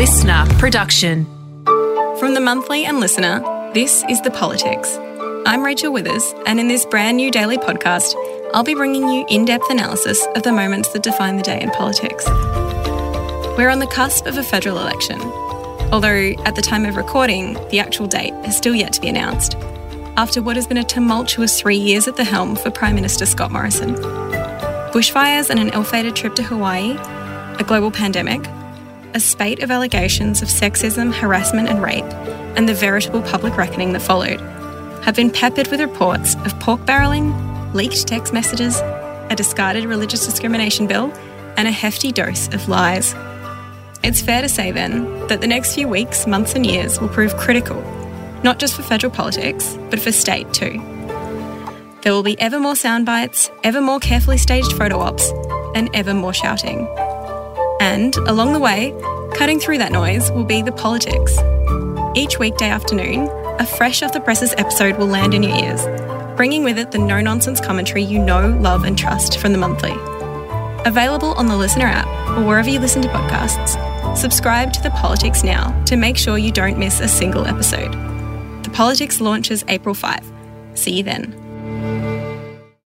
LiSTNR production. From the monthly and LiSTNR, this is The Politics. I'm Rachel Withers, and in this brand new daily podcast, I'll be bringing you in depth analysis of the moments that define the day in politics. We're on the cusp of a federal election, although at the time of recording, the actual date is still yet to be announced, after what has been a tumultuous three years at the helm for Prime Minister Scott Morrison. Bushfires and an ill fated trip to Hawaii, a global pandemic, a spate of allegations of sexism, harassment, and rape, and the veritable public reckoning that followed, have been peppered with reports of pork barrelling, leaked text messages, a discarded religious discrimination bill, and a hefty dose of lies. It's fair to say then that the next few weeks, months, and years will prove critical, not just for federal politics, but for state too. There will be ever more sound bites, ever more carefully staged photo ops, and ever more shouting. And along the way, cutting through that noise will be the politics. Each weekday afternoon, a fresh off the presses episode will land in your ears, bringing with it the no nonsense commentary you know, love, and trust from the monthly. Available on the LiSTNR app or wherever you listen to podcasts, subscribe to The Politics now to make sure you don't miss a single episode. The Politics launches April 5. See you then.